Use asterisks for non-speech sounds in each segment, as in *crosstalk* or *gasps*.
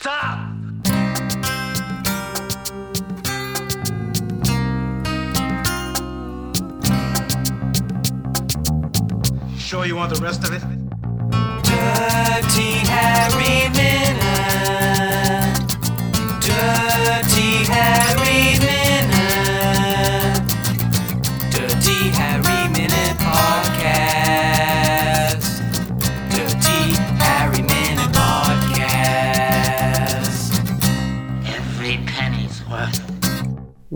Stop! Sure you want the rest of it? Dirty Harry Minute. Dirty Harry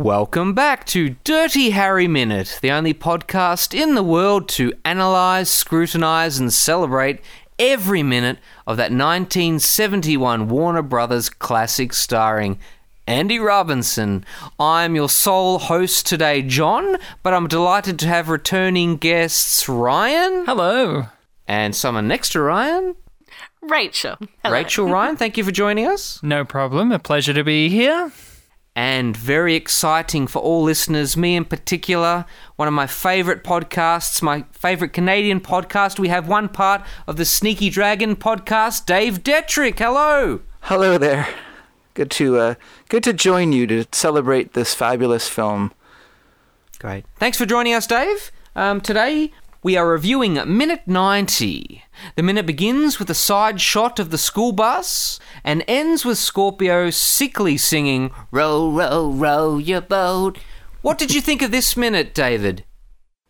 Welcome back to Dirty Harry Minute, the only podcast in the world to analyse, scrutinise, and celebrate every minute of that 1971 Warner Brothers classic starring Andy Robinson. I'm your sole host today, John, but I'm delighted to have returning guests Ryan Hello. and someone next to Ryan. Rachel. Hello. Rachel Ryan, thank you for joining us. No problem. A pleasure to be here. And very exciting for all listeners, me in particular. One of my favourite podcasts, my favourite Canadian podcast. We have one part of the Sneaky Dragon podcast, Dave Detrick. Hello. Hello there. Good to uh, good to join you to celebrate this fabulous film. Great. Thanks for joining us, Dave. Um, today we are reviewing minute 90. The minute begins with a side shot of the school bus and ends with Scorpio sickly singing, Row, row, row your boat. What did you think of this minute, David?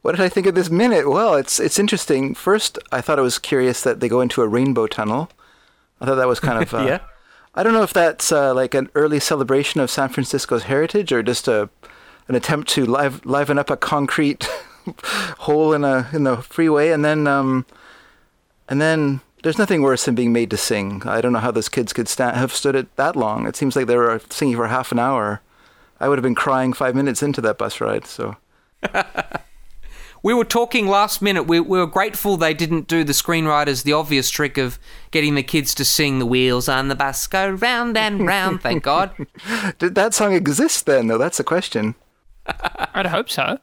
What did I think of this minute? Well, it's it's interesting. First, I thought it was curious that they go into a rainbow tunnel. I thought that was kind of *laughs* uh, Yeah. I don't know if that's uh, like an early celebration of San Francisco's heritage or just a an attempt to live, liven up a concrete *laughs* *laughs* hole in a in the freeway, and then um, and then there's nothing worse than being made to sing. I don't know how those kids could stand, have stood it that long. It seems like they were singing for half an hour. I would have been crying five minutes into that bus ride. So *laughs* We were talking last minute. We, we were grateful they didn't do the screenwriters the obvious trick of getting the kids to sing "The wheels on the bus go round and round." Thank God. *laughs* did that song exist then? Though that's the question. I'd hope so.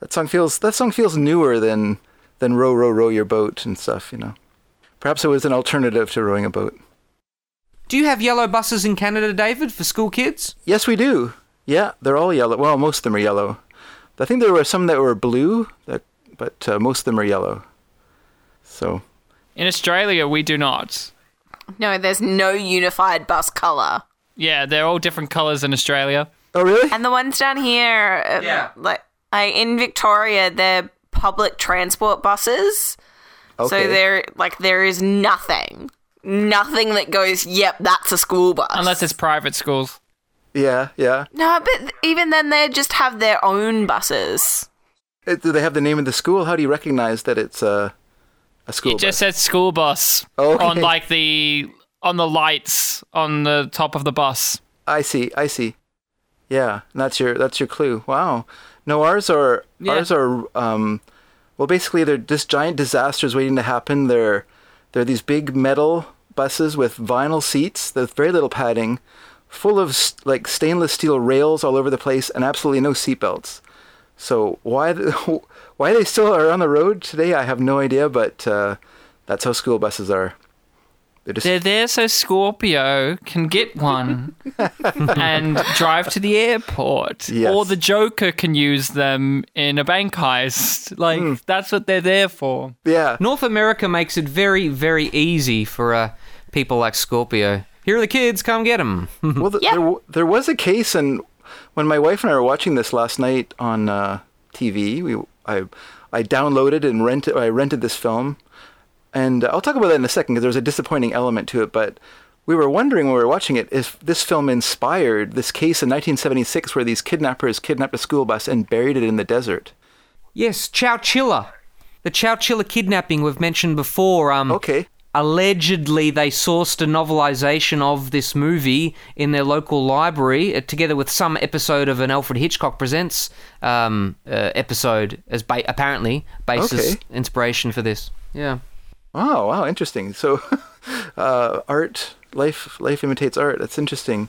That song feels that song feels newer than than row row row your boat and stuff. You know, perhaps it was an alternative to rowing a boat. Do you have yellow buses in Canada, David, for school kids? Yes, we do. Yeah, they're all yellow. Well, most of them are yellow. I think there were some that were blue, that, but uh, most of them are yellow. So, In Australia, we do not. No, there's no unified bus colour. Yeah, they're all different colours in Australia. oh really? And the ones down here, uh, Yeah. like I, in Victoria, they're public transport buses. Okay. So there, like, there is nothing, nothing that goes. Yep, that's a school bus. Unless it's private schools. yeah, yeah. no, but even then, they just have their own buses. Uh, do they have the name of the school? How do you recognize that it's a a school? Bus? It just says school bus Okay. on like the on the lights on the top of the bus. I see. I see. Yeah, that's your that's your clue. Wow. No, ours are Yeah. ours are um, well, basically they're just giant disasters waiting to happen. They're they're these big metal buses with vinyl seats, with very little padding, full of s- like stainless steel rails all over the place, and absolutely no seatbelts. So why the, *laughs* why they still are on the road today, I have no idea. But uh, that's how school buses are. They're just They're there so Scorpio can get one *laughs* and drive to the airport. Yes. Or the Joker can use them in a bank heist. Like, Hmm. that's what they're there for. yeah. North America makes it very, very easy for uh, people like Scorpio. Here are the kids, come get them. *laughs* Well, th- Yeah. there, w- there was a case, and when my wife and I were watching this last night on uh, TV, we I I downloaded and rented I rented this film, and uh, I'll talk about that in a second because there was a disappointing element to it. But we were wondering when we were watching it if this film inspired this case in 1976 where these kidnappers kidnapped a school bus and buried it in the desert. yes, Chowchilla. The Chowchilla kidnapping we've mentioned before. Um, Okay. allegedly they sourced a novelization of this movie in their local library uh, together with some episode of an alfred hitchcock presents um, uh, episode as ba- apparently basis Okay. inspiration for this yeah Oh wow, interesting. So, *laughs* uh, art, life, life imitates art. That's interesting.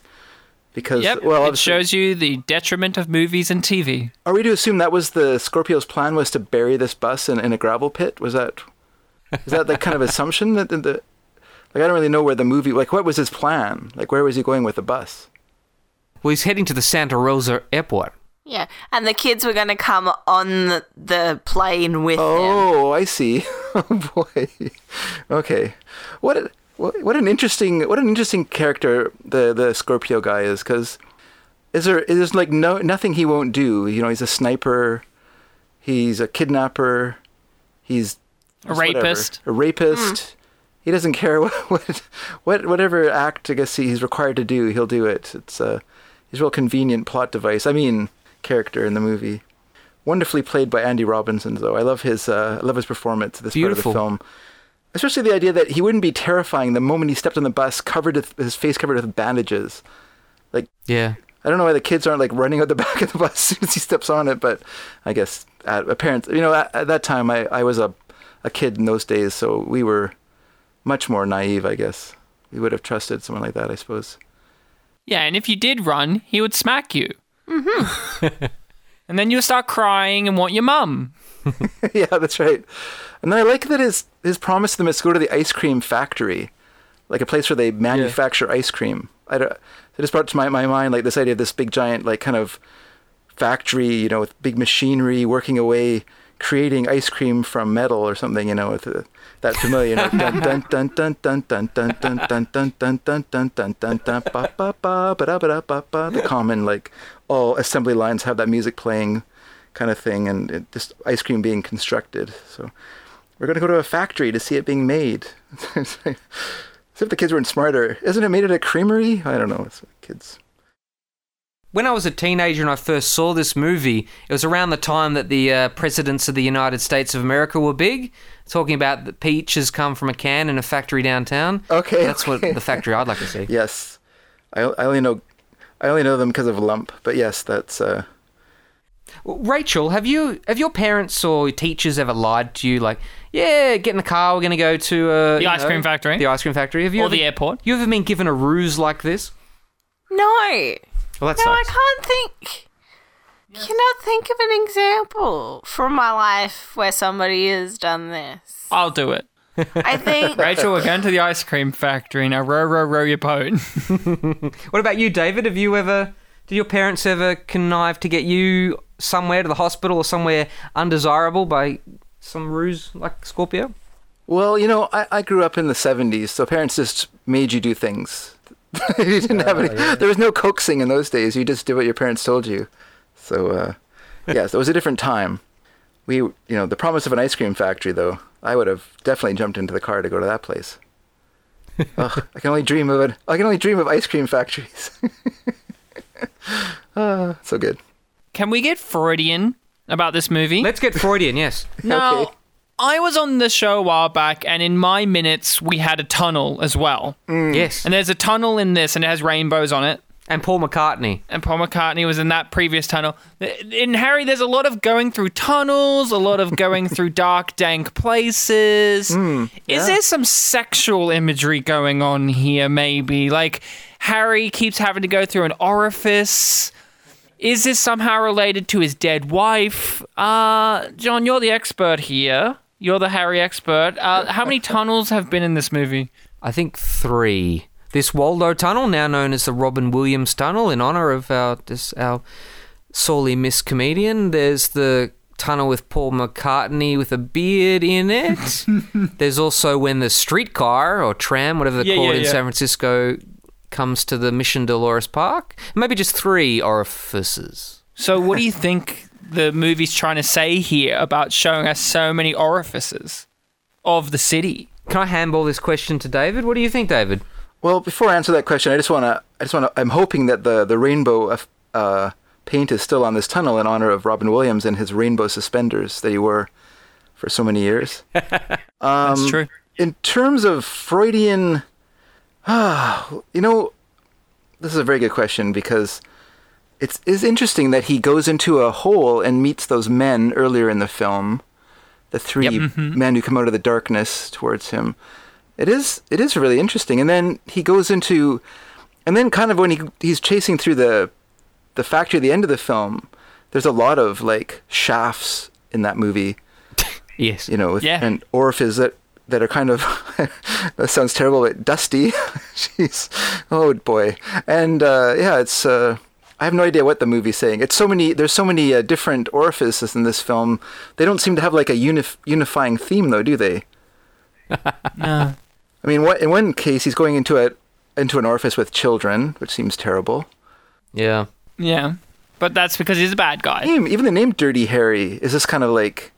Because Yep. well, it shows you the detriment of movies and TV. Are we to assume that was the Scorpio's plan was to bury this bus in, in a gravel pit? Was that is that the kind of *laughs* assumption that the, the Like I don't really know where the movie. Like what was his plan? Like where was he going with the bus? Well, he's heading to the Santa Rosa airport. Yeah, and the kids were going to come on the, the plane with him. Oh, I see. *laughs* Oh boy. Okay. What a, what what an interesting what an interesting character the the Scorpio guy is because is there is like no nothing he won't do. You know, he's a sniper. He's a kidnapper. He's A just whatever. rapist. A rapist. Mm. He doesn't care *laughs* what, what what whatever act I guess he's required to do. He'll do it. It's a he's a real convenient plot device. I mean, character in the movie wonderfully played by Andy Robinson, though. I love his uh, I love his performance. This Beautiful. part of the film, especially the idea that he wouldn't be terrifying the moment he stepped on the bus, covered with, his face covered with bandages. Like yeah. I don't know why the kids aren't like running out the *laughs* back of the bus as soon as he steps on it, but I guess at, parents, you know, at, at that time I, I was a a kid in those days, so we were much more naive. I guess we would have trusted someone like that. I suppose. Yeah, and if you did run, he would smack you. Mm-hmm. and then you'll start crying and want your mum. yeah, that's right. And then I like that his his promise to them is to go to the ice cream factory, like a place where they manufacture ice cream. I don't, it just brought to my, my mind like this idea of this big giant like kind of factory, you know, with big machinery working away, creating ice cream from metal or something, you know, with uh, that familiar you dun dun dun dun dun dun dun dun dun dun dun dun dun dun dun dun the common like all assembly lines have that music playing kind of thing and it, just ice cream being constructed. So we're going to go to a factory to see it being made. *laughs* As if the kids weren't smarter. Isn't it made at a creamery? I don't know. It's kids. When I was a teenager and I first saw this movie, it was around the time that the uh, presidents of the United States of America were big, talking about the peaches come from a can in a factory downtown. Okay, That's what the factory I'd like to see. *laughs* Yes, I, I only know I only know them because of Lump, but yes, that's uh, Well, Rachel, have you have your parents or teachers ever lied to you? Like, yeah, get in the car. We're going to go to uh, The you ice cream factory? The ice cream factory. Have you Or ever, the airport. You ever been given a ruse like this? No. Well, that No, I can't think. Cannot think of an example from my life where somebody has done this. I'll do it. I think *laughs* Rachel, we're going to the ice cream factory. Now row, row, row your boat. *laughs* What about you, David? Have you ever? Did your parents ever connive to get you somewhere to the hospital or somewhere undesirable by some ruse like Scorpio? well, you know, I, I grew up in the '70s, so parents just made you do things. *laughs* you didn't have any. There was no coaxing in those days. You just did what your parents told you. So, uh, yes, it was a different time. We, you know, the promise of an ice cream factory, though. I would have definitely jumped into the car to go to that place. *laughs* Ugh, I can only dream of it. I can only dream of ice cream factories. *laughs* Ah, so good. Can we get Freudian about this movie? Let's get Freudian. Yes. *laughs* Now, Okay. I was on the show a while back, and in my minutes, we had a tunnel as well. Yes. And there's a tunnel in this, and it has rainbows on it. And Paul McCartney. And Paul McCartney was in that previous tunnel. In Harry, there's a lot of going through tunnels, a lot of going through *laughs* dark, dank places. Is there some sexual imagery going on here, maybe? Like, Harry keeps having to go through an orifice. Is this somehow related to his dead wife? Uh, John, you're the expert here. You're the Harry expert. Uh, how many *laughs* tunnels have been in this movie? I think three. This Waldo Tunnel, now known as the Robin Williams Tunnel, in honor of our this our sorely missed comedian. There's the tunnel with Paul McCartney with a beard in it. *laughs* There's also when the streetcar or tram, whatever they're Yeah, called yeah, in yeah. San Francisco, comes to the Mission Dolores Park. Maybe just three orifices. So, what do you think the movie's trying to say here about showing us so many orifices of the city? Can I handball this question to David? What do you think, David? Well, before I answer that question, I just want to. I just want to. I'm hoping that the the rainbow uh, paint is still on this tunnel in honor of Robin Williams and his rainbow suspenders that he wore for so many years. *laughs* That's true. in terms of Freudian, ah, *sighs* you know, this is a very good question because it's is interesting that he goes into a hole and meets those men earlier in the film, the 3 men who come out of the darkness towards him. It is it is really interesting, and then he goes into, and then kind of when he he's chasing through the the factory at the end of the film, there's a lot of like shafts in that movie *laughs* Yes. you know, with, Yeah. and orifices that that are kind of *laughs* that sounds terrible, but dusty. *laughs* Jeez, oh boy, and uh, yeah, it's. Uh, I have no idea what the movie's saying. It's so many. There's so many uh, different orifices in this film. They don't seem to have like a unif- unifying theme, though, do they? No. I mean, what, in one case, he's going into a into an orifice with children, which seems terrible. Yeah. Yeah. But that's because he's a bad guy. Even, even the name Dirty Harry is just kind of like,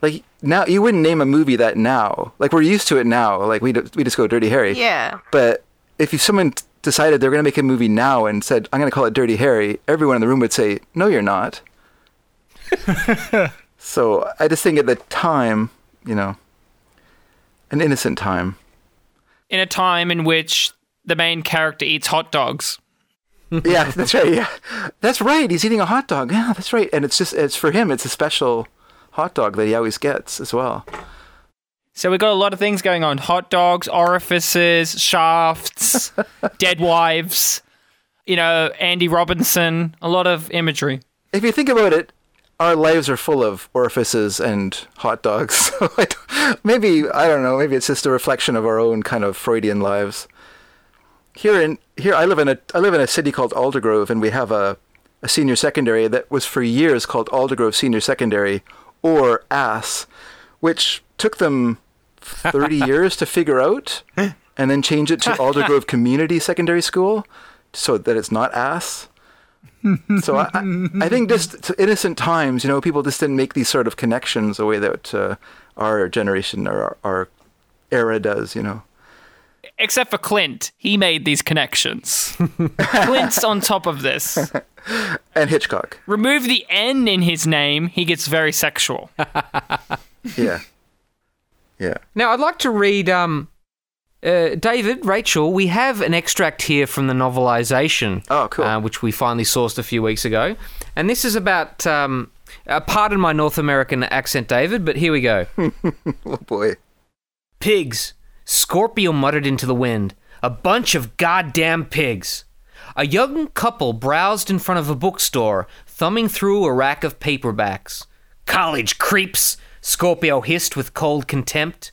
like now you wouldn't name a movie that now. Like we're used to it now. Like we we just go Dirty Harry. Yeah. But if you, someone decided they're going to make a movie now and said, I'm going to call it Dirty Harry, everyone in the room would say, No, you're not. *laughs* so I just think at the time, you know, an innocent time. In a time in which the main character eats hot dogs. *laughs* yeah, that's right. Yeah, that's right. He's eating a hot dog. Yeah, that's right. And it's just, it's for him, it's a special hot dog that he always gets as well. So we've got a lot of things going on hot dogs, orifices, shafts, *laughs* dead wives, you know, Andy Robinson, a lot of imagery. If you think about it, our lives are full of orifices and hot dogs. *laughs* So I maybe I don't know. Maybe it's just a reflection of our own kind of Freudian lives. Here in here, I live in a I live in a city called Aldergrove, and we have a a senior secondary that was for years called Aldergrove Senior Secondary or ASS, which took them thirty *laughs* years to figure out, and then change it to *laughs* Aldergrove Community Secondary School, so that it's not ASS. So I, I, I think just innocent times, you know, people just didn't make these sort of connections the way that uh, our generation or our, our era does, you know. Except for Clint. He made these connections. Clint's on top of this. *laughs* And Hitchcock, Remove the N in his name, he gets very sexual. *laughs* yeah, yeah. Now, I'd like to read, um, uh, David, Rachel, we have an extract here from the novelization. Oh, cool. Uh, which we finally sourced a few weeks ago. And this is about, um, uh, pardon my North American accent, David, but here we go. *laughs* Oh boy. Pigs. Scorpio muttered into the wind. A bunch of goddamn pigs. A young couple browsed in front of a bookstore, thumbing through a rack of paperbacks. College creeps, Scorpio hissed with cold contempt.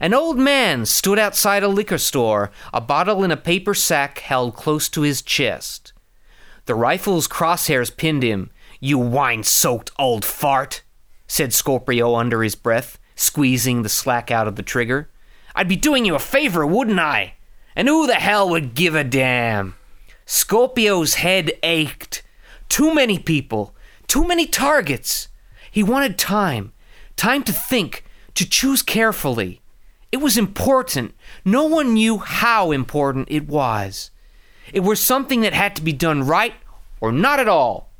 An old man stood outside a liquor store, a bottle in a paper sack held close to his chest. The rifle's crosshairs pinned him. You wine soaked old fart, said Scorpio under his breath, squeezing the slack out of the trigger. I'd be doing you a favor, wouldn't I? And who the hell would give a damn? Scorpio's head ached. Too many people, too many targets. He wanted time, time to think, to choose carefully. It was important. No one knew how important it was. It was something that had to be done right or not at all.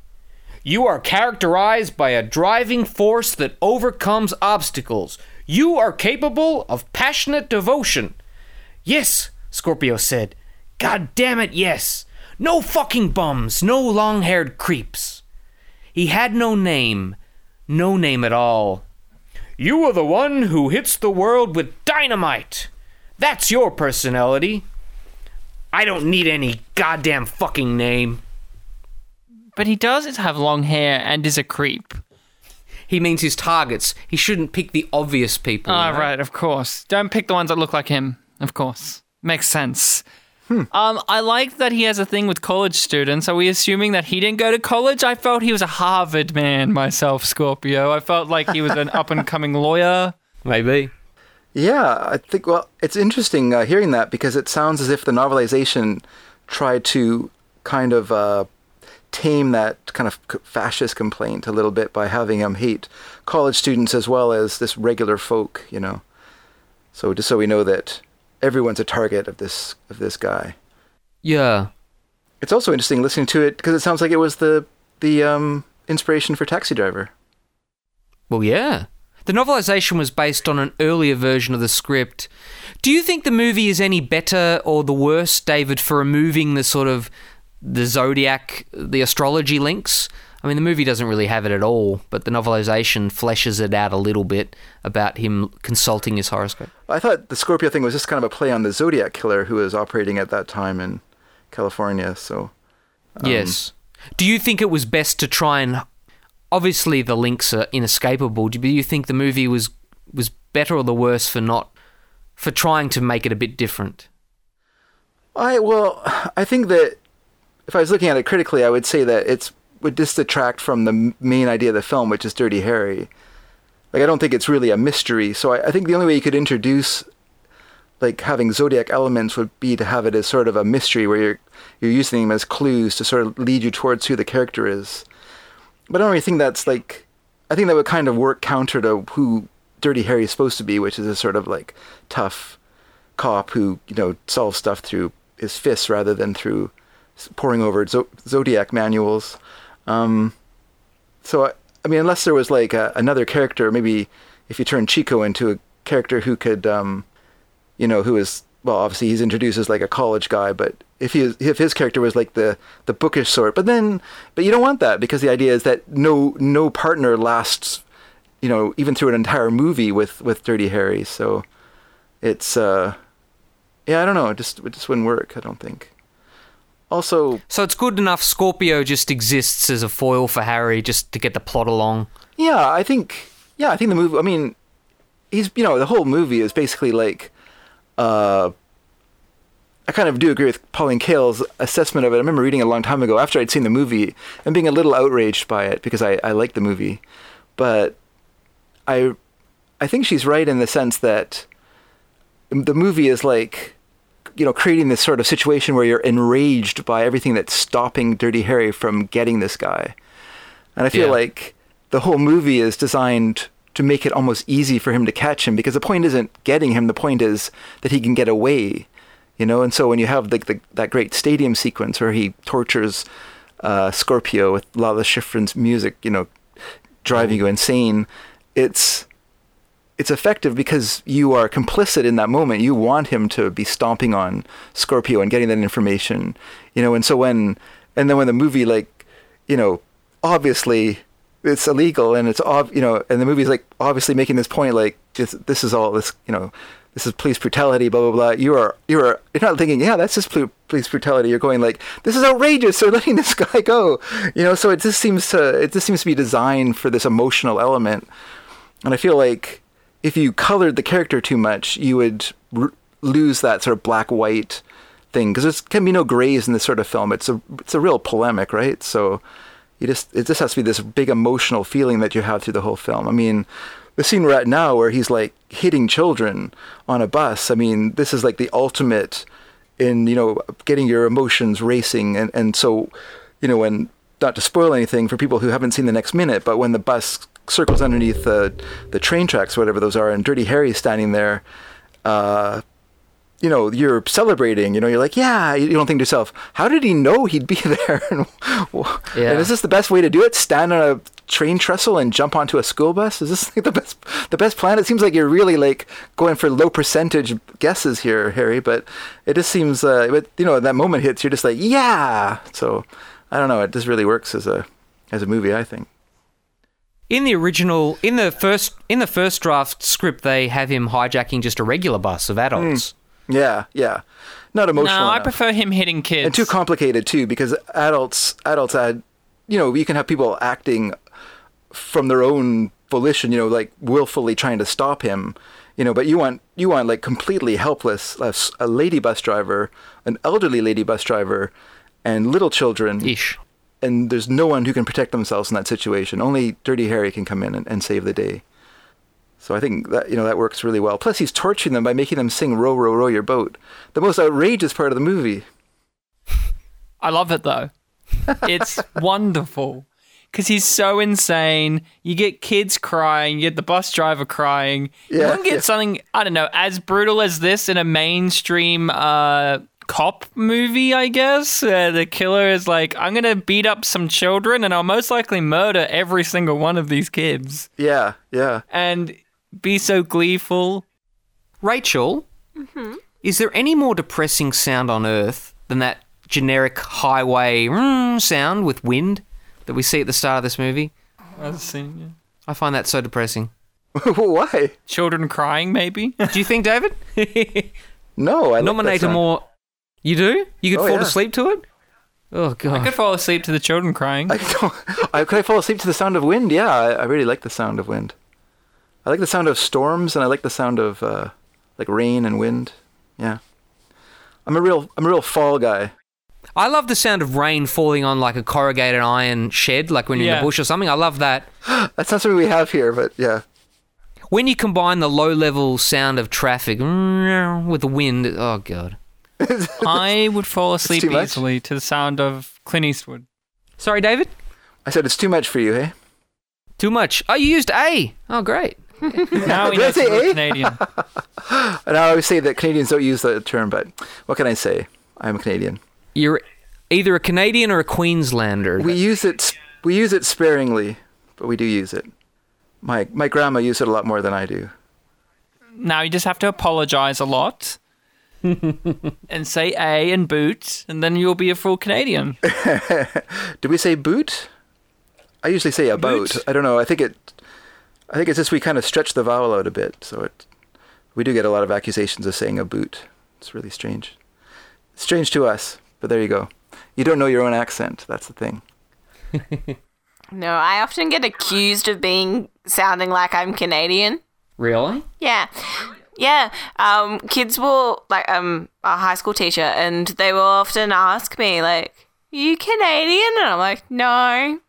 You are characterized by a driving force that overcomes obstacles. You are capable of passionate devotion. Yes, Scorpio said. God damn it, yes. No fucking bums, no long haired creeps. He had no name, no name at all. You are the one who hits the world with dynamite. That's your personality. I don't need any goddamn fucking name. But he does have long hair and is a creep. He means his targets. He shouldn't pick the obvious people. Ah, you know? right, of course. Don't pick the ones that look like him. Of course. Makes sense. Um, I like that he has a thing with college students. Are we assuming that he didn't go to college? I felt he was a Harvard man myself, Scorpio. I felt like he was an *laughs* up and coming lawyer. Maybe. Yeah, I think. Well, it's interesting uh, hearing that because it sounds as if the novelization tried to kind of uh, tame that kind of fascist complaint a little bit by having him hate college students as well as this regular folk. You know, so just so we know that everyone's a target of this of this guy. Yeah. It's also interesting listening to it because it sounds like it was the the um, inspiration for Taxi Driver. Well, yeah. The novelization was based on an earlier version of the script. Do you think the movie is any better or the worse, David, for removing the sort of the zodiac, the astrology links? I mean, the movie doesn't really have it at all, but the novelization fleshes it out a little bit about him consulting his horoscope. I thought the Scorpio thing was just kind of a play on the Zodiac killer who was operating at that time in California. So um, yes. Do you think it was best to try and obviously the links are inescapable. Do you think the movie was was better or the worse for not for trying to make it a bit different? I well, I think that if I was looking at it critically, I would say that it's would just detract from the main idea of the film, which is Dirty Harry. Like I don't think it's really a mystery. So I, I think the only way you could introduce like having zodiac elements would be to have it as sort of a mystery where you're you're using them as clues to sort of lead you towards who the character is. But I don't really think that's like I think that would kind of work counter to who Dirty Harry is supposed to be, which is a sort of like tough cop who you know solves stuff through his fists rather than through poring over zo- zodiac manuals. Um, so I, I mean, unless there was like a, another character, maybe if you turn Chico into a character who could, um, you know, who is well, obviously he's introduced as like a college guy, but if he if his character was like the the bookish sort, but then but you don't want that because the idea is that no no partner lasts, you know, even through an entire movie with with Dirty Harry. So it's uh yeah, I don't know, it just it just wouldn't work. I don't think. Also, So it's good enough Scorpio just exists as a foil for Harry just to get the plot along. Yeah, I think yeah, I think the movie. I mean, he's you know the whole movie is basically like, uh, I kind of do agree with Pauline Kael's assessment of it. I remember reading a long time ago after I'd seen the movie and being a little outraged by it because I I like the movie, but I I think she's right in the sense that the movie is like you know creating this sort of situation where you're enraged by everything that's stopping Dirty Harry from getting this guy. And I feel Yeah. like the whole movie is designed to make it almost easy for him to catch him because the point isn't getting him, the point is that he can get away. You know, and so when you have the, the that great stadium sequence where he tortures uh, Scorpio with Lalo Schifrin's music, you know, driving you insane, it's it's effective because you are complicit in that moment. You want him to be stomping on Scorpio and getting that information, you know. And so when, and then when the movie, like, you know, obviously it's illegal and it's ob, you know, and the movie's like obviously making this point, like this, this is all this, you know, this is police brutality, blah blah blah. You are, you are, you're not thinking, yeah, that's just police brutality. You're going like, this is outrageous. *laughs* They're letting this guy go, you know. So it just seems to, it just seems to be designed for this emotional element, and I feel like if you colored the character too much, you would r- lose that sort of black white thing because there can be no grays in this sort of film. It's a it's a real polemic, right? So you just it just has to be this big emotional feeling that you have through the whole film. I mean, the scene we're at now where he's like hitting children on a bus. I mean, this is like the ultimate in you know getting your emotions racing, and and so you know when not to spoil anything for people who haven't seen the next minute, but when the bus circles underneath the the train tracks, whatever those are, and Dirty Harry's standing there, uh, you know, you're celebrating. You know, you're like, yeah. You don't think to yourself, how did he know he'd be *laughs* there? and, Yeah. and is this the best way to do it? Stand on a train trestle and jump onto a school bus? Is this like the best the best plan? It seems like you're really like going for low percentage guesses here, Harry. But it just seems, uh, but you know, that moment hits, you're just like, yeah. So I don't know. It just really works as a as a movie, I think. In the original, in the first, in the first draft script, they have him hijacking just a regular bus of adults. Hmm. Yeah, yeah. Not emotional. No, I enough. prefer him hitting kids. and too complicated too because adults adults add you know you can have people acting from their own volition you know like willfully trying to stop him you know but you want you want like completely helpless a lady bus driver an elderly lady bus driver and little children Ish. And there's no one who can protect themselves in that situation only dirty harry can come in and, and save the day so I think that you know that works really well. Plus, he's torturing them by making them sing "Row, row, row your boat," the most outrageous part of the movie. I love it though. It's *laughs* wonderful because he's so insane. You get kids crying, you get the bus driver crying. you Yeah, wouldn't get yeah. something I don't know as brutal as this in a mainstream uh, cop movie. I guess uh, the killer is like, I'm gonna beat up some children and I'll most likely murder every single one of these kids Yeah, yeah. and be so gleeful. Rachel, is there any more depressing sound on Earth than that generic highway mm, sound with wind that we see at the start of this movie? I've seen you. I find that so depressing. *laughs* Why? Children crying, maybe. Do you think, David? *laughs* No, I like Nominate that a more. You do? You could Oh, fall yeah. asleep to it? Oh, god! I could fall asleep to the children crying. I don't. I, could I fall asleep to the sound of wind? Yeah, I, I really like the sound of wind. I like the sound of storms, and I like the sound of uh, like rain and wind. Yeah. I'm a real I'm a real fall guy. I love the sound of rain falling on like a corrugated iron shed, like when you're in Yeah. the bush or something. I love that. *gasps* That's not something we have here, but yeah. When you combine the low level sound of traffic with the wind, oh god. I *laughs* would fall asleep easily to the sound of Clint Eastwood. Sorry, David? I said it's too much for you, hey? Too much. Oh, you used A. Oh, great. *laughs* Now we Did I know say you're eh? Canadian. *laughs* And I always say that Canadians don't use the term, but what can I say? I'm a Canadian. You're either a Canadian or a Queenslander. We use it we use it sparingly, but we do use it. My my grandma used it a lot more than I do. Now you just have to apologize a lot. *laughs* and say A and boot, and then you'll be a full Canadian. *laughs* Do we say boot? I usually say a boat. Boot? I don't know. I think it. I think it's just we kind of stretch the vowel out a bit, so it. We do get a lot of accusations of saying a boot. It's really strange. Strange to us, but there you go. You don't know your own accent. That's the thing. *laughs* No, I often get accused of being sounding like I'm Canadian. really? Yeah. Yeah. Um, kids will like um a high school teacher and they will often ask me like, You Canadian? And I'm like, No.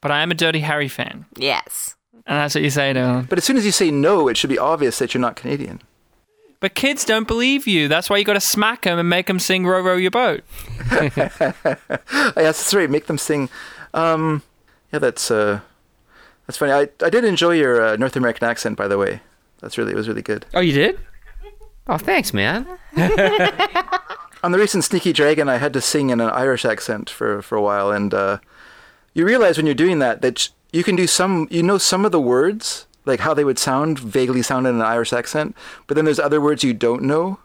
But I am a Dirty Harry fan, Yes. and that's what you say to them. But as soon as you say no, it should be obvious that you're not Canadian. But kids don't believe you. That's why you got to smack them and make them sing "Row Row Your Boat." *laughs* *laughs* Yeah, that's right. Make them sing. Um, yeah, that's uh, that's funny. I I did enjoy your uh, North American accent, by the way. That's really it was really good. Oh, you did? Oh, thanks, man. *laughs* On the recent Sneaky Dragon, I had to sing in an Irish accent for for a while, and uh, you realize when you're doing that that you can do some, you know, some of the words like how they would sound, vaguely sound in an Irish accent, but then there's other words you don't know,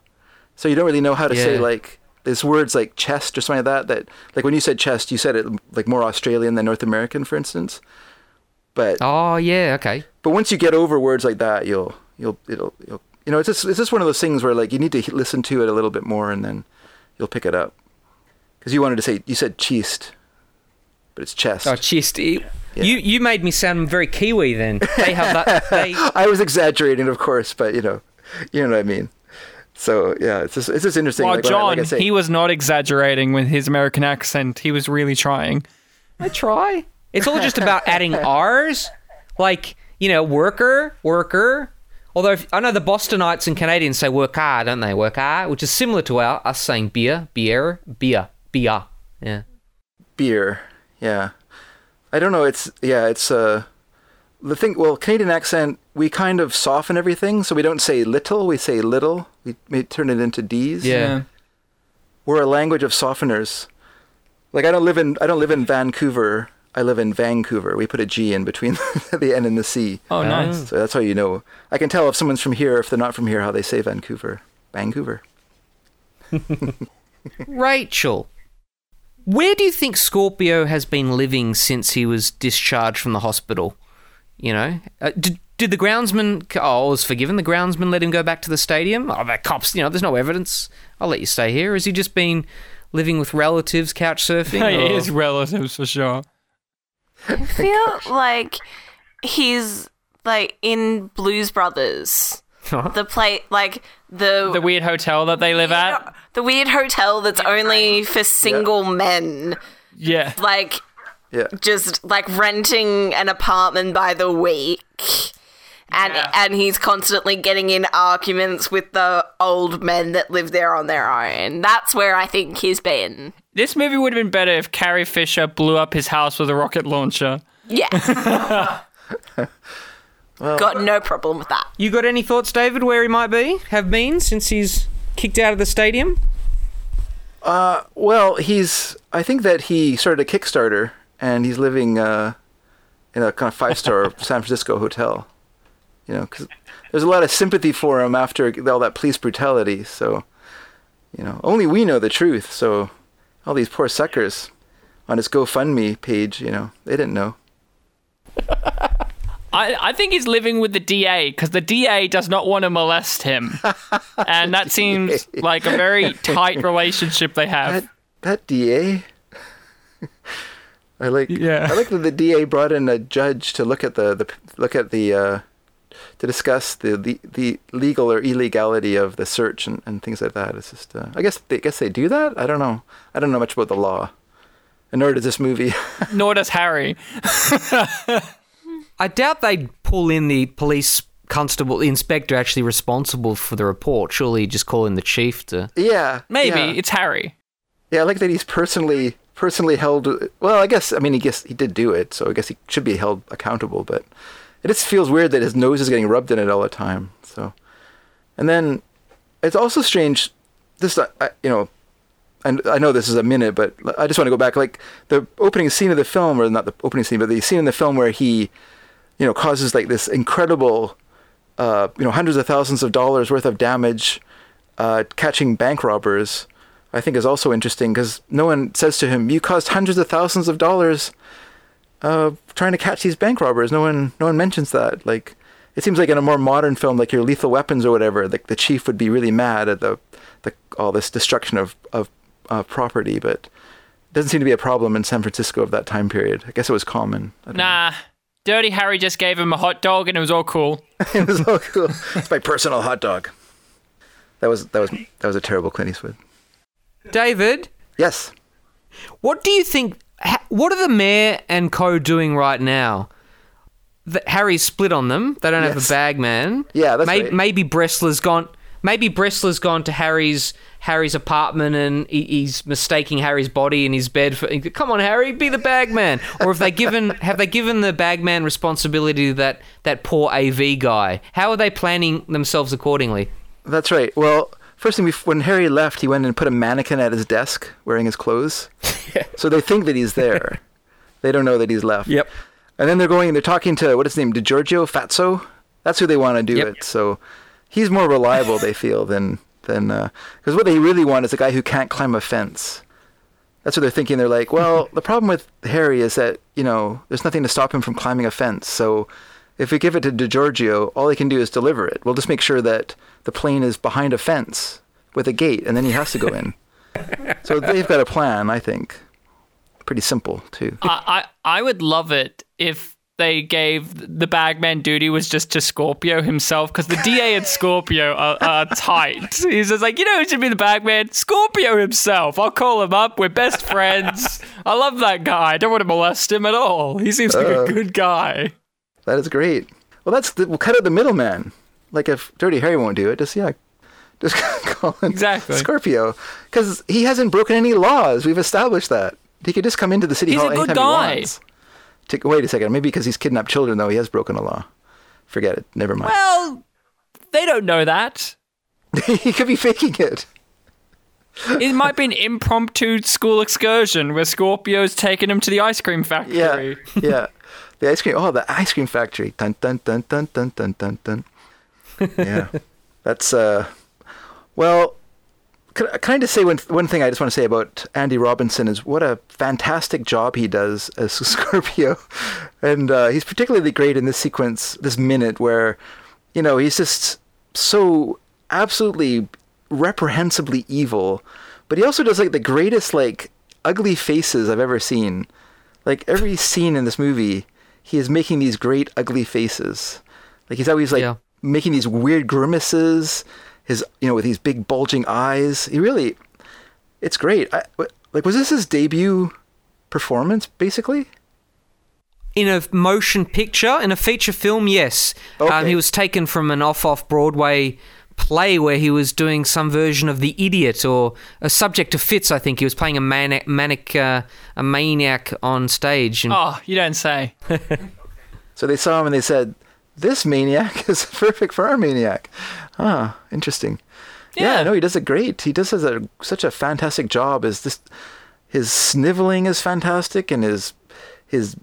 so you don't really know how to say like. There's words like chest or something like that. That like when you said chest, you said it like more Australian than North American, for instance. But Oh, yeah, okay. but once you get over words like that, you'll you'll it'll you'll you know it's just it's just one of those things where like you need to listen to it a little bit more and then you'll pick it up. Because you wanted to say you said chest, but it's chest. Oh, chest. You Yeah. you made me sound very Kiwi then. They have that. *laughs* They, I was exaggerating, of course, but you know, you know what I mean. So yeah, it's just it's just interesting. Well, like, John, like I say, he was not exaggerating with his American accent. He was really trying. I try. It's all just about *laughs* adding R's, like you know, worker, worker. Although if, I know the Bostonites and Canadians say worker, don't they? Worker, which is similar to our us saying beer, beer, beer, beer. Yeah. beer. Yeah, I don't know. It's yeah, it's uh the thing. Well, Canadian accent, we kind of soften everything, so we don't say little, we say little. We, we turn it into D's. Yeah. we're a language of softeners. Like I don't live in I don't live in Vancouver. I live in Vancouver. We put a G in between *laughs* the N and the C. Oh, nice. So that's how you know. I can tell if someone's from here, if they're not from here, how they say Vancouver. Vancouver. *laughs* Rachel, where do you think Scorpio has been living since he was discharged from the hospital? You know, uh, did, did the groundsman? Oh, I was forgiven. The groundsman let him go back to the stadium. Oh, the cops. You know, there's no evidence. I'll let you stay here. Has he just been living with relatives, couch surfing? *laughs* or- His relatives for sure. I feel like he's like in Blues Brothers. The play like the The weird hotel that they live at. the weird hotel that's only for single men. Yeah. Like Yeah. just like renting an apartment by the week. And Yeah. and he's constantly getting in arguments with the old men that live there on their own. That's where I think he's been. This movie would have been better if Carrie Fisher blew up his house with a rocket launcher. Yeah. *laughs* Got no problem with that. You got any thoughts, David, where he might be, have been since he's kicked out of the stadium? Uh, Well, he's. I think that he started a Kickstarter, and he's living uh, in a kind of five star *laughs* San Francisco hotel. You know, because there's a lot of sympathy for him after all that police brutality. So, you know, only we know the truth. So, all these poor suckers on his GoFundMe page, you know, they didn't know. *laughs* I, I think he's living with the DA because the DA does not want to molest him. *laughs* and that seems like a very tight relationship they have. That that DA. *laughs* I like. Yeah. I like that the DA brought in a judge to look at the, the look at the uh, to discuss the, the the legal or illegality of the search and, and things like that. It's just uh, I guess they I guess they do that. I don't know. I don't know much about the law, and nor does this movie. *laughs* Nor does Harry. I doubt they'd pull in the police constable, the inspector actually responsible for the report. Surely just call in the chief to. yeah, Maybe yeah. it's Harry. Yeah, I like that he's personally personally held. Well, I guess I mean he guess he did do it, so I guess he should be held accountable. But it just feels weird that his nose is getting rubbed in it all the time. So, and then it's also strange. This I, you know, and I know this is a minute, but I just want to go back. Like the opening scene of the film, or not the opening scene, but the scene in the film where he, you know, causes like this incredible, uh, you know, hundreds of thousands of dollars worth of damage, uh, catching bank robbers. I think is also interesting because no one says to him, "You caused hundreds of thousands of dollars uh, trying to catch these bank robbers." No one, no one mentions that. Like, it seems like in a more modern film, like your Lethal Weapons or whatever, like the chief would be really mad at the, the all this destruction of of uh, property, but it doesn't seem to be a problem in San Francisco of that time period. I guess it was common. I don't know. Nah. Dirty Harry just gave him a hot dog and it was all cool. *laughs* it was all cool. It's my personal hot dog. That was that was that was a terrible Clint Eastwood. David, Yes. what do you think? Ha- What are the mayor and co doing right now? The, Harry's split on them. They don't have a bag man. Yeah, that's maybe, right. maybe Bressler's gone. Maybe Bressler's gone to Harry's Harry's apartment and he, he's mistaking Harry's body in his bed for. Come on, Harry, be the bag man. Or have they given *laughs* have they given the bag man responsibility to that that poor AV guy? How are they planning themselves accordingly? That's right. Well, first thing, we, when Harry left, he went and put a mannequin at his desk wearing his clothes. *laughs* So they think that he's there. they don't know that he's left. Yep. And then they're going and they're talking to, what is his name, DiGiorgio Fatso? That's who they want to do Yep. it. So he's more reliable, they feel, than, than, uh, because what they really want is a guy who can't climb a fence. That's what they're thinking. They're like, well, the problem with Harry is that, you know, there's nothing to stop him from climbing a fence. So if we give it to DiGiorgio, all he can do is deliver it. We'll just make sure that the plane is behind a fence with a gate, and then he has to go in. *laughs* so they've got a plan, I think. Pretty simple, too. I, I I would love it if they gave the bagman duty was just to Scorpio himself because the DA and Scorpio are, are tight. He's just like, you know who should be the bagman? Scorpio himself. I'll call him up. We're best friends. I love that guy. I don't want to molest him at all. He seems like a uh, good guy. That is great. Well, that's the, we'll cut out the middleman. Like if Dirty Harry won't do it, just yeah, just *laughs* call him Exactly. Scorpio because he hasn't broken any laws. We've established that he could just come into the city He's hall a good anytime guy. he wants. Take- wait a second, maybe because he's kidnapped children though he has broken a law. Forget it. Never mind. Well, they don't know that. *laughs* he could be faking it. It might be an impromptu school excursion where Scorpio's taking him to the ice cream factory. Yeah, yeah. *laughs* The ice cream. Oh, the ice cream factory. Dun dun dun dun dun dun dun dun. *laughs* Yeah, that's uh. Well, can, can I just say one one thing? I just want to say about Andy Robinson is what a fantastic job he does as *laughs* Scorpio, and uh, he's particularly great in this sequence, this minute where, you know, he's just so absolutely reprehensibly evil, but he also does like the greatest like ugly faces I've ever seen. Like every scene in this movie, he is making these great ugly faces. Like he's always like Yeah. making these weird grimaces. His you know with these big bulging eyes. He really, it's great. I, like was this his debut performance basically? In a motion picture, in a feature film, yes. Um, Okay. he was taken from an off off Broadway play where he was doing some version of The Idiot or a subject to fits, I think. He was playing a manic, manic uh, a maniac on stage. And Oh, you don't say. *laughs* So they saw him and they said, "This maniac *laughs* is perfect for our maniac." Ah, interesting. Yeah, Yeah. no, he does it great. He does a, such a fantastic job. Is this his sniveling is fantastic, and his his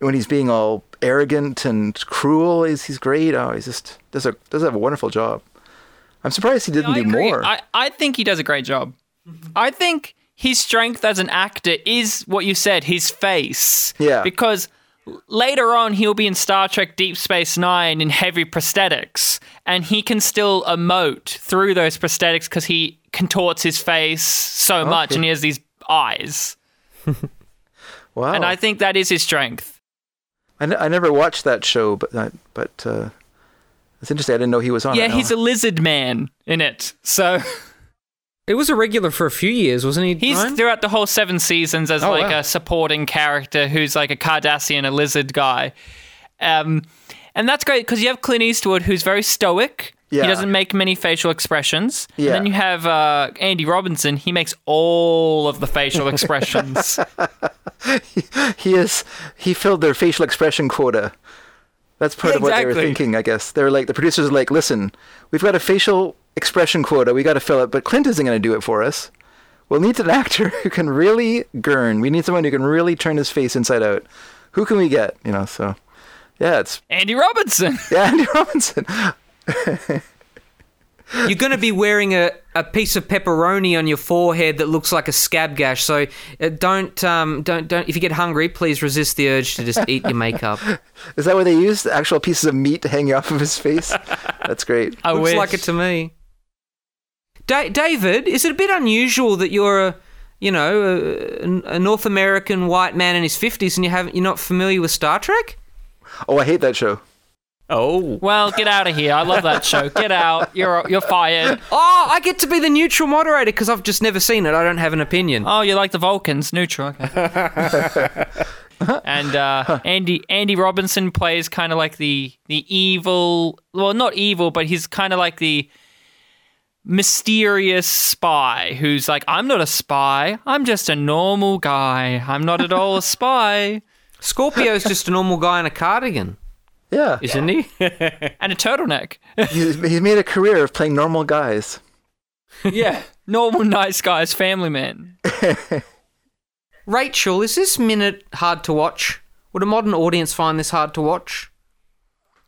when he's being all arrogant and cruel, is he's great. Oh, he's just does a does have a wonderful job. I'm surprised he didn't I do more. I, I think he does a great job. I think his strength as an actor is what you said, his face. Yeah. Because later on he'll be in Star Trek Deep Space Nine in heavy prosthetics, and he can still emote through those prosthetics because he contorts his face so much and he has these eyes. *laughs* wow, And I think that is his strength. I, n- I never watched that show, but uh, but uh, It's interesting. I didn't know he was on Yeah, it. he's a lizard man in it. So It was a regular for a few years, wasn't he? he's Ryan? throughout the whole seven seasons as Oh, like wow. a supporting character who's like a Cardassian, a lizard guy. Um, and that's great because you have Clint Eastwood who's very stoic. Yeah. He doesn't make many facial expressions. Yeah. And then you have uh, Andy Robinson. He makes all of the facial *laughs* expressions. he is he filled their facial expression quota. That's part of what they were thinking, I guess. They were like the producers are like, listen, we've got a facial expression quota, we got to fill it, but Clint isn't going to do it for us. We'll need an *laughs* actor who can really gurn. We need someone who can really turn his face inside out. Who can we get? You know, so yeah, it's Andy Robinson. yeah, Andy *laughs* Robinson. *laughs* You're going to be wearing a, a piece of pepperoni on your forehead that looks like a scab gash. So uh, don't um, don't don't. If you get hungry, please resist the urge to just eat your makeup. *laughs* Is that where they used actual pieces of meat hanging off of his face? That's great. *laughs* I looks wish. like it to me. Da- David, is it a bit unusual that you're a you know a, a North American white man in his fifties and you haven't you're not familiar with Star Trek? Oh, I hate that show. Oh. Well, get out of here. I love that show. Get out. You're you're fired. Oh, I get to be the neutral moderator because I've just never seen it. I don't have an opinion. Oh, you like the Vulcans? Neutral. Okay. *laughs* and uh, Andy Andy Robinson plays kind of like the the evil. Well, not evil, but he's kind of like the mysterious spy who's like, I'm not a spy. I'm just a normal guy. I'm not at all a spy. Scorpio's just a normal guy in a cardigan, Yeah, isn't he? *laughs* And a turtleneck. he's, he's made a career of playing normal guys. *laughs* yeah. Normal, nice guys, family man. *laughs* Rachel, is this minute hard to watch? Would a modern audience find this hard to watch?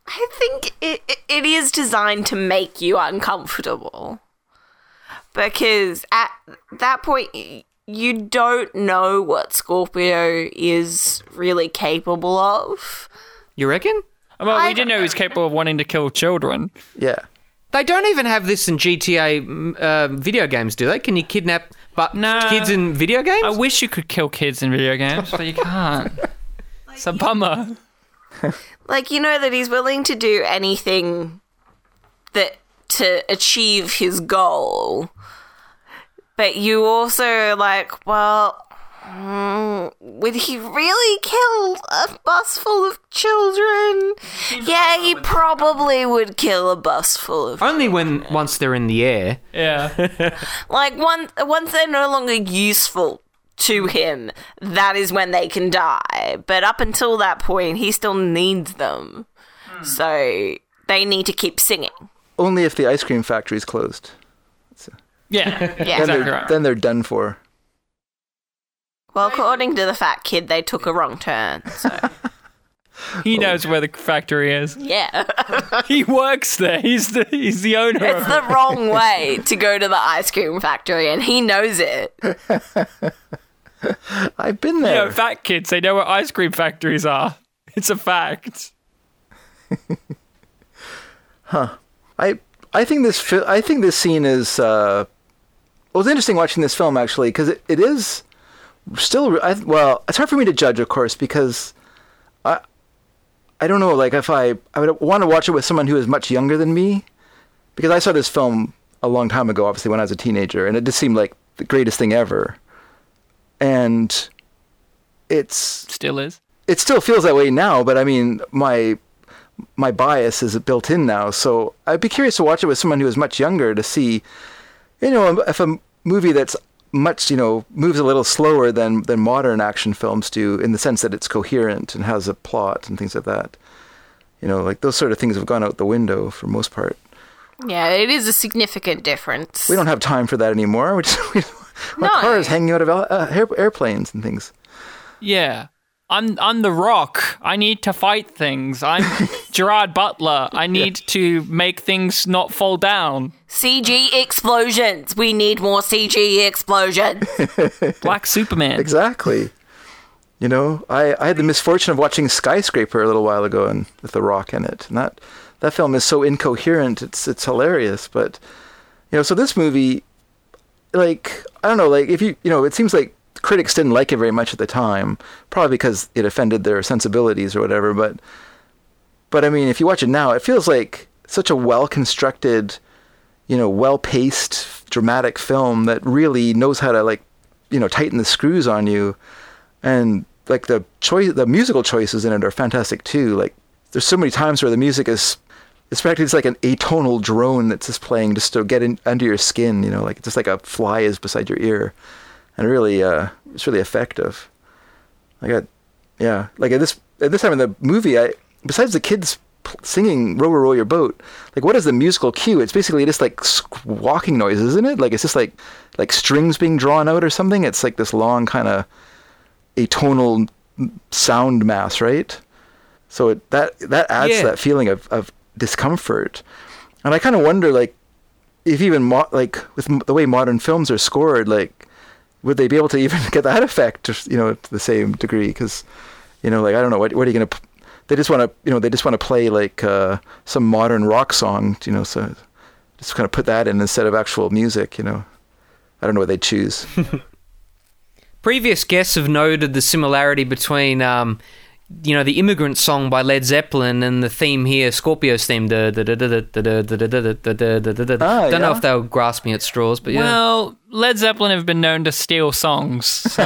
I think it, it, it is designed to make you uncomfortable. Because at that point, you don't know what Scorpio is really capable of. You reckon? Well, we didn't know he was capable of wanting to kill children. Yeah. They don't even have this in GTA mm, uh, video games, do they? Can you kidnap but Nah. kids in video games? I wish you could kill kids in video games, but you can't. *laughs* It's a bummer. Like, you know that he's willing to do anything that to achieve his goal. But you also like, well, mm, would he really kill a bus full of children? Yeah, he probably would kill a bus full of Only when once they're in the air. Yeah. *laughs* like one once they're no longer useful to him, that is when they can die. But up until that point, he still needs them. So they need to keep singing. Only if the ice cream factory is closed. Yeah. Yeah. Then Exactly they're right. then they're done for. Well, according to the fat kid, they took a wrong turn. So *laughs* He knows where the factory is. yeah, *laughs* He works there. He's the he's the owner it's of the wrong *laughs* way to go to the ice cream factory, and he knows it. I've been You there. know, fat kids, they know where ice cream factories are. It's a fact. Huh. I I think this fi- I think this scene is uh, it was interesting watching this film actually because it, it is still I, well it's hard for me to judge of course because I I don't know like if I I would want to watch it with someone who is much younger than me because I saw this film a long time ago obviously when I was a teenager and it just seemed like the greatest thing ever and it's Still is. it still feels that way now, but I mean, my my bias is built in now. So I'd be curious to watch it with someone who is much younger to see, you know, if a movie that's much, you know, moves a little slower than than modern action films do, in the sense that it's coherent and has a plot and things like that. You know, like those sort of things have gone out the window for most part. Yeah, it is a significant difference. We don't have time for that anymore. *laughs* We just, we, my No. car is hanging out of uh, airplanes and things. Yeah. I'm I'm the rock. I need to fight things. I'm *laughs* Gerard Butler. I need to make things not fall down. CG explosions. We need more CG explosions. *laughs* Black Superman. Exactly. You know, I, I had the misfortune of watching Skyscraper a little while ago and with The Rock in it. And that that film is so incoherent. It's it's hilarious, but you know, so this movie like I don't know, like if you you know, it seems like critics didn't like it very much at the time, probably because it offended their sensibilities or whatever, but but I mean, if you watch it now, it feels like such a well constructed, you know, well paced, dramatic film that really knows how to like, you know, tighten the screws on you, and like the choice, the musical choices in it are fantastic too. Like, there's so many times where the music is, it's practically like an atonal drone that's just playing just to get in under your skin. You know, like just like a fly is beside your ear, and really, uh, it's really effective. I got, yeah, like at this at this time in the movie, I besides the kids singing "Row, row, row your boat," like what is the musical cue? It's basically just like squawking noises, isn't it? Like it's just like like strings being drawn out or something. It's like this long kind of atonal sound mass, right? So it, that that adds Yeah. to that feeling of of discomfort, and I kind of wonder like if even mo- like with m- the way modern films are scored, like would they be able to even *laughs* get that effect, you know, to the same degree? Because you know, like I don't know, what what are you gonna? p- They just want to, you know, they just want to play like uh, some modern rock song, you know, so just kind of put that in instead of actual music, you know. I don't know what they choose. *laughs* Previous guests have noted the similarity between, um, you know, the immigrant song by Led Zeppelin and the theme here, Scorpio's theme. I don't Ah, know if they'll grasp me at straws, but yeah. Well, Led Zeppelin have been known to steal songs, so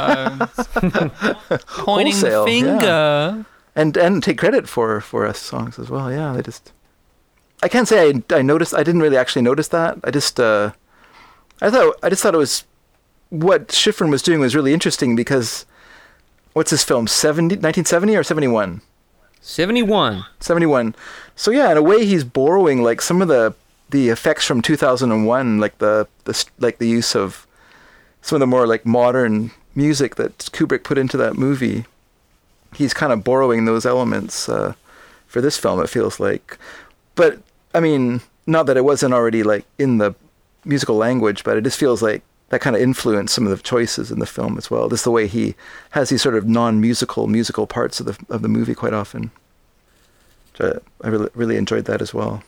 pointing Wholesale, the finger. and and take credit for for us songs as well. Yeah, they just. I can't say I I noticed. I didn't really actually notice that. I just uh, I thought I just thought it was what Schifrin was doing was really interesting because what's this film 70, 1970 or 71? 71. 71. So yeah, in a way he's borrowing like some of the the effects from 2001 like the the like the use of some of the more like modern music that Kubrick put into that movie. He's kind of borrowing those elements uh, for this film it feels like. But I mean, not that it wasn't already like in the musical language, but it just feels like that kind of influenced some of the choices in the film as well. Just the way he has these sort of non-musical musical parts of the of the movie quite often. I really really enjoyed that as well.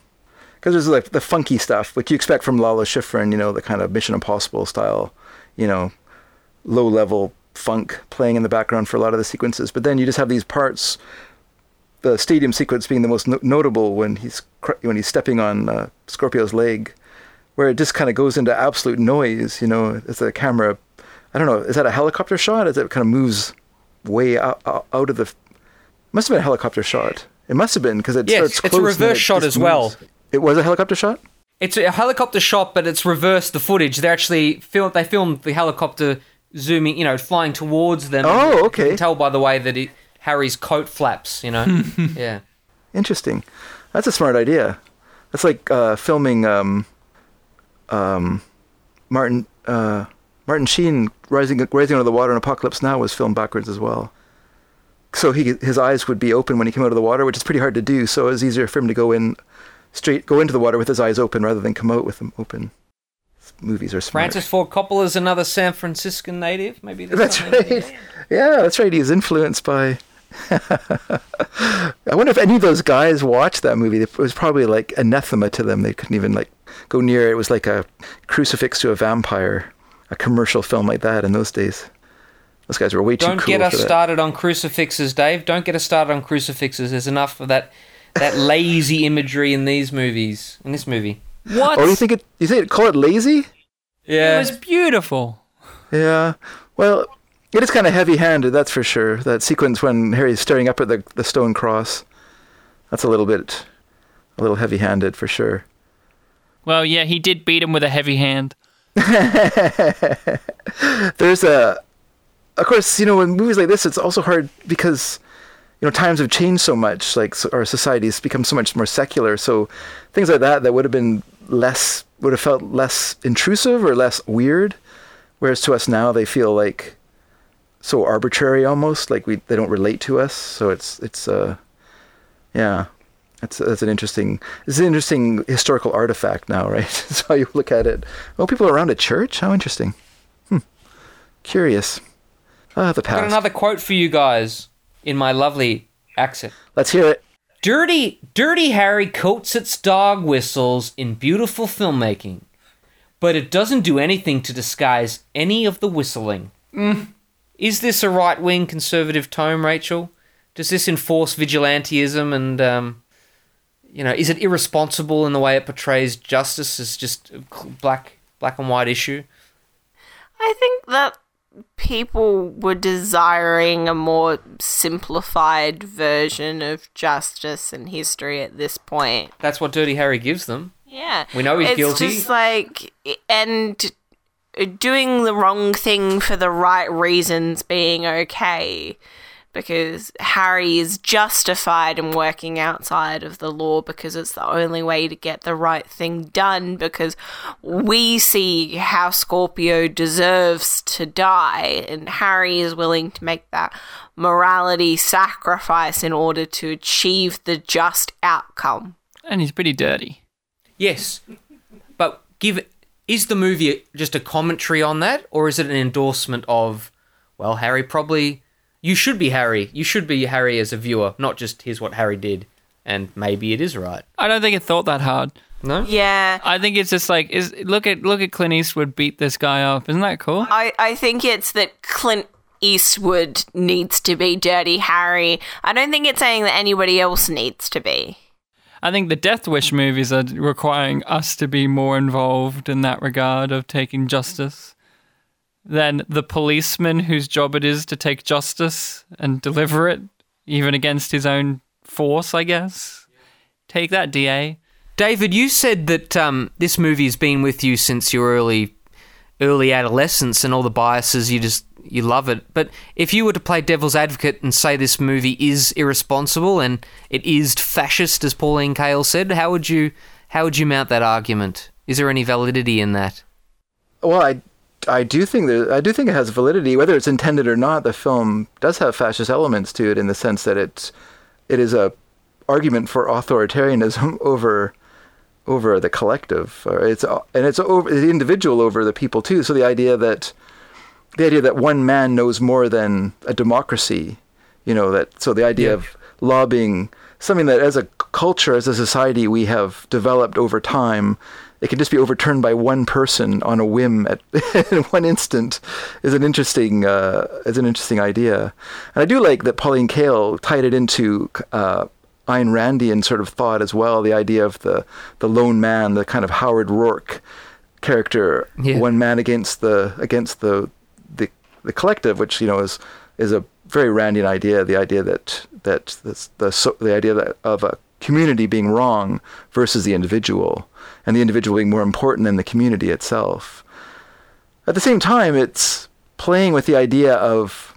Because there's like the funky stuff, which you expect from Lalo Schifrin, you know, the kind of Mission Impossible style, you know, low level funk playing in the background for a lot of the sequences. But then you just have these parts, the stadium sequence being the most no- notable when he's cr- when he's stepping on uh, Scorpio's leg, where it just kind of goes into absolute noise. You know, as the camera, I don't know, is that a helicopter shot? As it kind of moves way out, out of the, must have been a helicopter shot. It must have been because it Yes, starts it's a close and then reverse shot as well. moves. It was a helicopter shot. It's a helicopter shot, but it's reversed the footage. They actually film. They filmed the helicopter zooming, you know, flying towards them. Oh, You okay. can tell by the way that it, Harry's coat flaps. You know, *laughs* yeah. Interesting. That's a smart idea. That's like uh, filming um, um, Martin uh, Martin Sheen rising rising out of the water in Apocalypse Now was filmed backwards as well. So he his eyes would be open when he came out of the water, which is pretty hard to do. So it was easier for him to go in straight go into the water with his eyes open rather than come out with them open. Movies are smart. Francis Ford Coppola is another San Franciscan native. Maybe That's right. Yeah, that's right. He He's influenced by. *laughs* I wonder if any of those guys watched that movie. It was probably like anathema to them. They couldn't even like go near it. It was like a crucifix to a vampire, a commercial film like that in those days. Those guys were way too cool. Don't cool get for us that. started on crucifixes, Dave. Don't get us started on crucifixes. There's enough of that that *laughs* lazy imagery in these movies. In this movie. What? Oh, you think it? You think it, call it lazy? Yeah. It was beautiful. Yeah. Well, it is kind of heavy-handed, that's for sure. That sequence when Harry's staring up at the the stone cross. That's a little bit, a little heavy-handed for sure. Well, yeah, he did beat him with a heavy hand. *laughs* there's a of course you know in movies like this it's also hard because you know times have changed so much like our society's become so much more secular. So things like that that would have been less would have felt less intrusive or less weird. Whereas to us now they feel like so arbitrary almost like we they don't relate to us. So it's it's uh yeah that's that's an interesting it's an interesting historical artifact now *laughs* right that's how you look at it oh people around a church how interesting Curious. Ah, the I've got another quote for you guys in my lovely accent. Let's hear it. Dirty, Dirty Harry coats its dog whistles in beautiful filmmaking, but it doesn't do anything to disguise any of the whistling. Is this a right wing conservative tone, Rachel? Does this enforce vigilantism and, um, you know, is it irresponsible in the way it portrays justice as just a black black and white issue? I think that people were desiring a more simplified version of justice and history at this point. That's what Dirty Harry gives them. Yeah. We know he's it's guilty. just like and doing the wrong thing for the right reasons being okay because Harry is justified in working outside of the law because it's the only way to get the right thing done because we see how Scorpio deserves to die and Harry is willing to make that morality sacrifice in order to achieve the just outcome. And he's pretty dirty. Yes, but give is the movie just a commentary on that, or is it an endorsement of, well, Harry probably you should be Harry, you should be Harry as a viewer, not just here's what Harry did, and maybe it is right. I don't think it thought that hard. No, Yeah. I think it's just like is look at look at Clint Eastwood beat this guy up. Isn't that cool? I, I think it's that Clint Eastwood needs to be Dirty Harry. I don't think it's saying that anybody else needs to be. I think the Death Wish movies are requiring us to be more involved in that regard of taking justice than the policeman whose job it is to take justice and deliver it, even against his own force, I guess. Take that, DA. David, you said that um, this movie has been with you since your early early adolescence and all the biases you just you love it. But if you were to play devil's advocate and say this movie is irresponsible and it is fascist, as Pauline Kael said, how would you how would you mount that argument? Is there any validity in that? Well, I, I do think that I do think it has validity, whether it's intended or not. The film does have fascist elements to it in the sense that it's it is a argument for authoritarianism *laughs* over over the collective. It's and it's over the individual over the people too. So the idea that the idea that one man knows more than a democracy, you know that. So the idea Yeah. of lobbying something that as a culture, as a society, we have developed over time. It can just be overturned by one person on a whim at *laughs* in one instant is an interesting uh, is an interesting idea, and I do like that Pauline Kael tied it into uh, Ayn Randian sort of thought as well. The idea of the the lone man, the kind of Howard Roark character, Yeah. one man against the against the the the collective, which you know is is a very Randian idea. The idea that that this, the so, the idea that of a community being wrong versus the individual, and the individual being more important than the community itself. At the same time, it's playing with the idea of.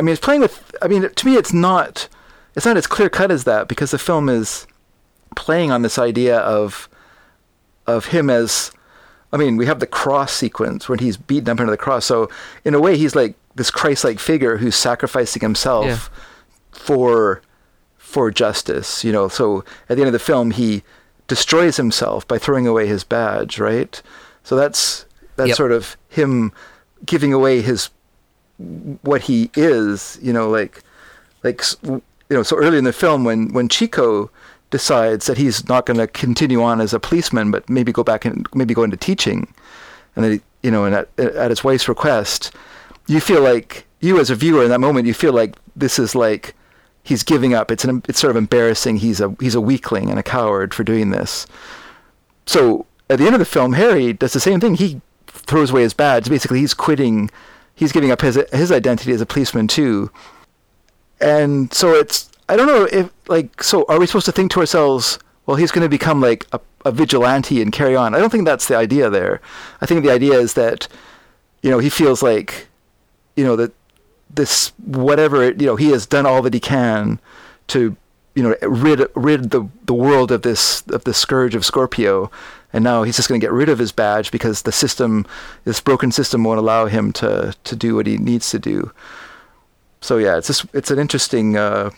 I mean, it's playing with. I mean, to me, it's not. It's not as clear cut as that because the film is playing on this idea of of him as I mean, we have the cross sequence when he's beaten up under the cross. So in a way, he's like this Christ-like figure who's sacrificing himself Yeah. for for justice. You know, so at the end of the film, he destroys himself by throwing away his badge. Right. So that's that's Yep. sort of him giving away his what he is. You know, like like you know. So early in the film, when when Chico decides that he's not going to continue on as a policeman, but maybe go back and maybe go into teaching, and then he, you know, and at, at his wife's request, you feel like you as a viewer in that moment, you feel like this is like he's giving up. It's an it's sort of embarrassing. He's a he's a weakling and a coward for doing this. So at the end of the film, Harry does the same thing. He throws away his badge. Basically, he's quitting. He's giving up his his identity as a policeman too. And so it's I don't know if like so are we supposed to think to ourselves, well, he's going to become like a, a vigilante and carry on? I don't think that's the idea there. I think the idea is that you know he feels like you know that this whatever it, you know he has done all that he can to you know rid rid the the world of this of the scourge of Scorpio. And now he's just going to get rid of his badge because the system this broken system won't allow him to to do what he needs to do. So yeah it's just it's an interesting uh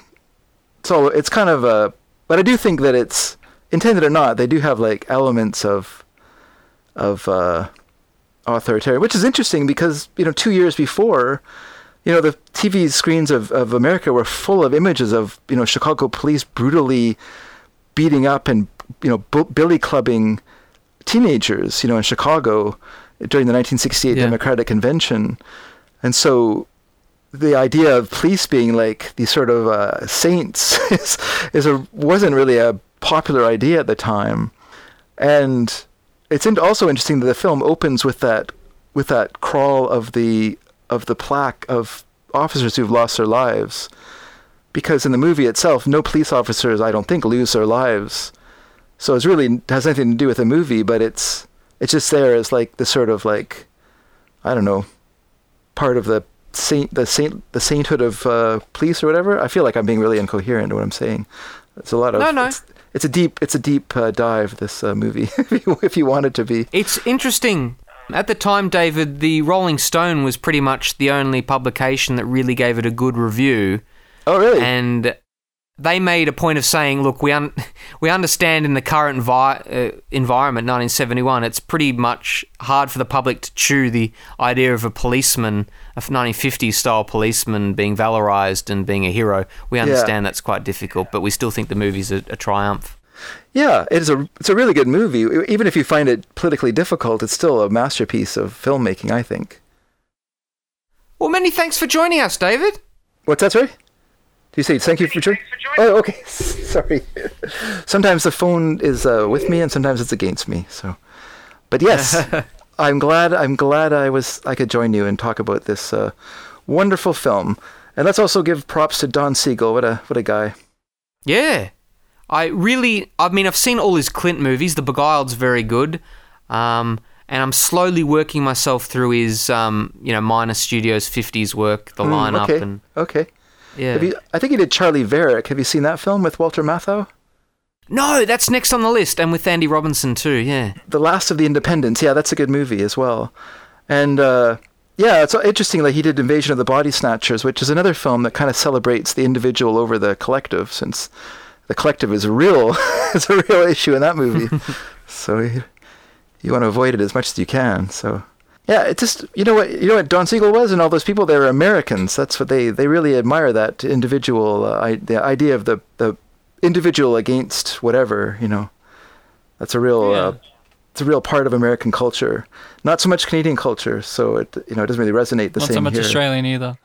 so it's kind of a but I do think that it's intended or not they do have like elements of of uh authoritarian which is interesting because you know 2 years before you know the TV screens of, of America were full of images of you know Chicago police brutally beating up and you know bu- billy clubbing teenagers you know in Chicago during the 1968 Yeah. Democratic Convention and so the idea of police being like these sort of uh, saints *laughs* is, is a wasn't really a popular idea at the time, and it's also interesting that the film opens with that with that crawl of the of the plaque of officers who've lost their lives, because in the movie itself, no police officers, I don't think, lose their lives. So it's really has nothing to do with the movie, but it's it's just there as like the sort of like I don't know part of the saint the saint the sainthood of uh, police or whatever. I feel like I'm being really incoherent in what I'm saying. It's a lot of No, no. It's, it's a deep it's a deep uh, dive this uh, movie *laughs* if you if you want it to be. It's interesting. At the time, David, the Rolling Stone was pretty much the only publication that really gave it a good review. Oh really? and they made a point of saying, "Look, we un- we understand in the current vi- uh, environment, 1971, it's pretty much hard for the public to chew the idea of a policeman, a 1950s style policeman, being valorized and being a hero. We understand that's quite difficult, but we still think the movie's a, a triumph." Yeah, it is a it's a really good movie. Even if you find it politically difficult, it's still a masterpiece of filmmaking. I think. Well, many thanks for joining us, David. What's that, sorry? Do you say thank you for joining? Oh, okay. *laughs* Sorry. sometimes the phone is uh, with me, and sometimes it's against me. So, but yes, *laughs* I'm glad. I'm glad I was. I could join you and talk about this uh, wonderful film. And let's also give props to Don Siegel. What a what a guy. Yeah. I really, I mean, I've seen all his Clint movies. The Beguiled's very good. Um, and I'm slowly working myself through his, um, you know, Minor Studios 50s work, the Mm, lineup, okay. and Okay. yeah. Have you, I think he did Charley Varrick. Have you seen that film with Walter Matthau? no, that's next on the list, and with Andy Robinson too. Yeah. The Last of the Independents. Yeah, that's a good movie as well. And uh, yeah, it's interesting that he did Invasion of the Body Snatchers, which is another film that kind of celebrates the individual over the collective, since the collective is real, *laughs* it's a real issue in that movie. *laughs* so you, you want to avoid it as much as you can. So yeah, it just you know what you know what Don Siegel was, and all those people they were Americans. That's what they they really admire that individual, uh, I, the idea of the the individual against whatever. You know, that's a real. Uh, it's a real part of American culture, not so much Canadian culture. So it you know it doesn't really resonate the Not same so much here. Australian either.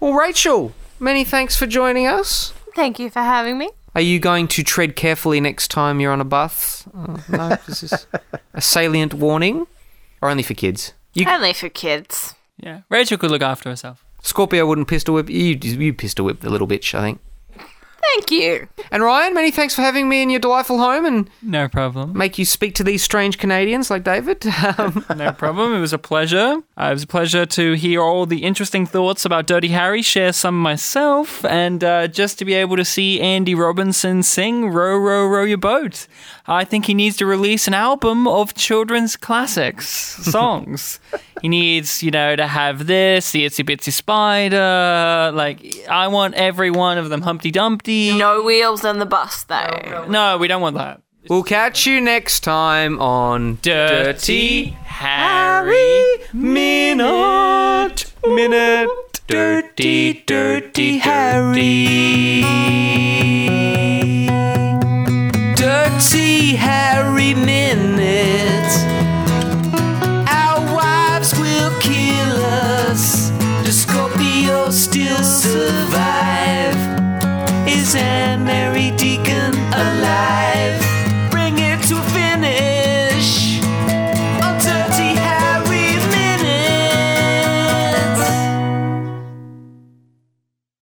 Well, Rachel, many thanks for joining us. Thank you for having me. Are you going to tread carefully next time you're on a bus? Uh, no, is this a salient warning, or only for kids? You, Only for kids. Yeah, Rachel could look after herself. Scorpio wouldn't pistol whip you. You pistol whip the little bitch, I think. Thank you. And Ryan, many thanks for having me in your delightful home and No problem. make you speak to these strange Canadians like David. *laughs* Um, *laughs* No problem. It was a pleasure. Uh, it was a pleasure to hear all the interesting thoughts about Dirty Harry, share some myself, and uh, just to be able to see Andy Robinson sing Row, Row, Row Your Boat. I think he needs to release an album of children's classics *laughs* songs. he needs, you know, to have this, the Itsy Bitsy Spider. Like, I want every one of them. Humpty Dumpty. No wheels on the bus though. No, we don't want that. We'll catch you next time on Dirty Harry Minute. Minute. Dirty, dirty Harry. Dirty Harry Minute. Our wives will kill us. The Scorpio still survives and Mary Deacon.